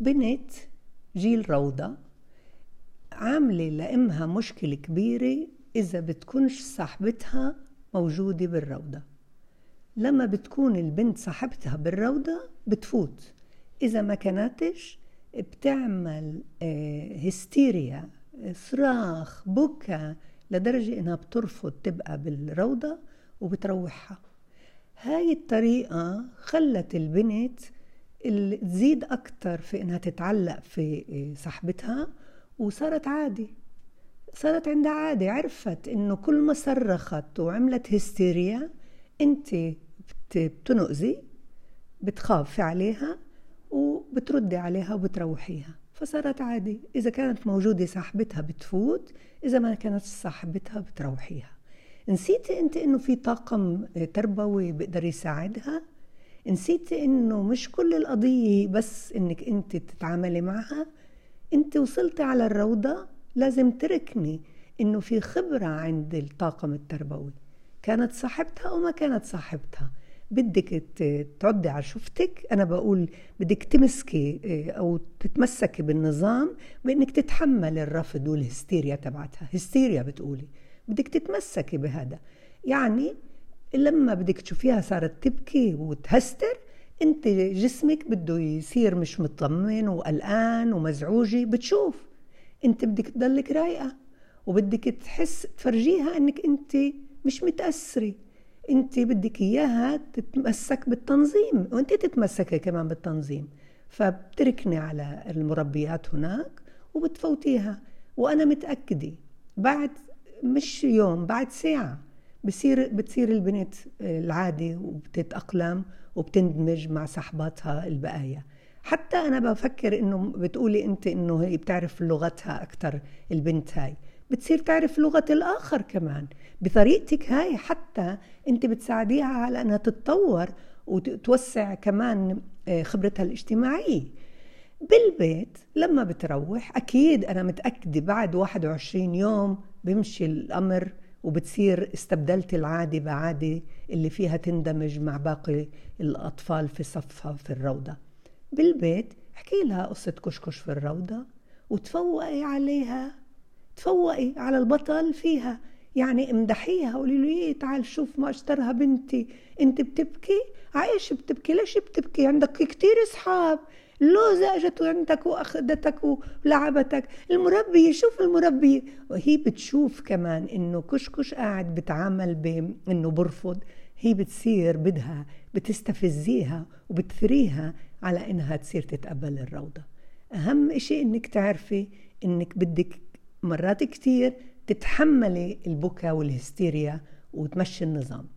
بنت جيل روضة عاملة لأمها مشكلة كبيرة إذا بتكونش صاحبتها موجودة بالروضة. لما بتكون البنت صاحبتها بالروضة بتفوت. إذا ما كانتش بتعمل هستيريا آه، صراخ بكى لدرجة إنها بترفض تبقى بالروضة وبتروحها. هاي الطريقة خلت البنت تزيد أكتر في إنها تتعلق في آه، صاحبتها وصارت عادي. صارت عندها عادة عرفت إنه كل ما صرخت وعملت هستيريا أنت بتنقذي بتخافي عليها وبتردي عليها وبتروحيها. فصارت عادي. إذا كانت موجودة صاحبتها بتفوت إذا ما كانت صاحبتها بتروحيها. نسيتي أنت إنه في طاقم تربوي بيقدر يساعدها؟ نسيتي إنه مش كل القضية بس إنك أنت تتعاملي معها. أنت وصلتي على الروضة لازم تركني إنه في خبرة عند الطاقم التربوي. كانت صاحبتها أو ما كانت صاحبتها. بدك تعدي على شفتك. أنا بقول بدك تمسكي آه، أو تتمسكي بالنظام بإنك تتحمل الرفض والهستيريا تبعتها. هستيريا بتقولي. بدك تتمسكي بهذا. يعني لما بدك تشوفيها صارت تبكي وتهستر انت جسمك بده يصير مش مطمن وقلقان ومزعوجة بتشوف. انت بدك تضلك رايقة وبدك تحس تفرجيها انك انت مش متأثرة. انت بدك إياها تتمسك بالتنظيم وانت تتمسكي كمان بالتنظيم. فبتركني على المربيات هناك وبتفوتيها. وأنا متأكدة بعد مش يوم بعد ساعة بصير بتصير البنت العادي وبتتأقلم وبتندمج مع صحباتها البقايا. حتى أنا بفكر إنه بتقولي أنت إنه هي بتعرف لغتها أكثر البنت هاي. بتصير تعرف لغة الآخر كمان. بطريقتك هاي حتى أنت بتساعديها على أنها تتطور وتوسع كمان آه، خبرتها الاجتماعية. بالبيت لما بتروح أكيد أنا متأكدة بعد 21 يوم بمشي الأمر وبتصير استبدلت العادة بعادة اللي فيها تندمج مع باقي الأطفال في صفها في الروضة. بالبيت احكي لها قصة كشكش في الروضة وتفوقي عليها تفوقي على البطل فيها. يعني امدحيها قولي له إيه تعال شوف ما اشترها بنتي. انت بتبكي؟ عايش بتبكي؟ ليش بتبكي؟ عندك كتير أصحاب. اللوزة اجت عندك وأخذتك ولعبتك. المربية شوف المربية وهي بتشوف كمان إنه كشكش قاعد بتعامل بانه برفض. هي بتصير بدها بتستفزيها وبتثريها على إنها تصير تتقبل الروضة. أهم إشي إنك تعرفي إنك بدك مرات كتير تتحملي البكا والهستيريا وتمشي النظام.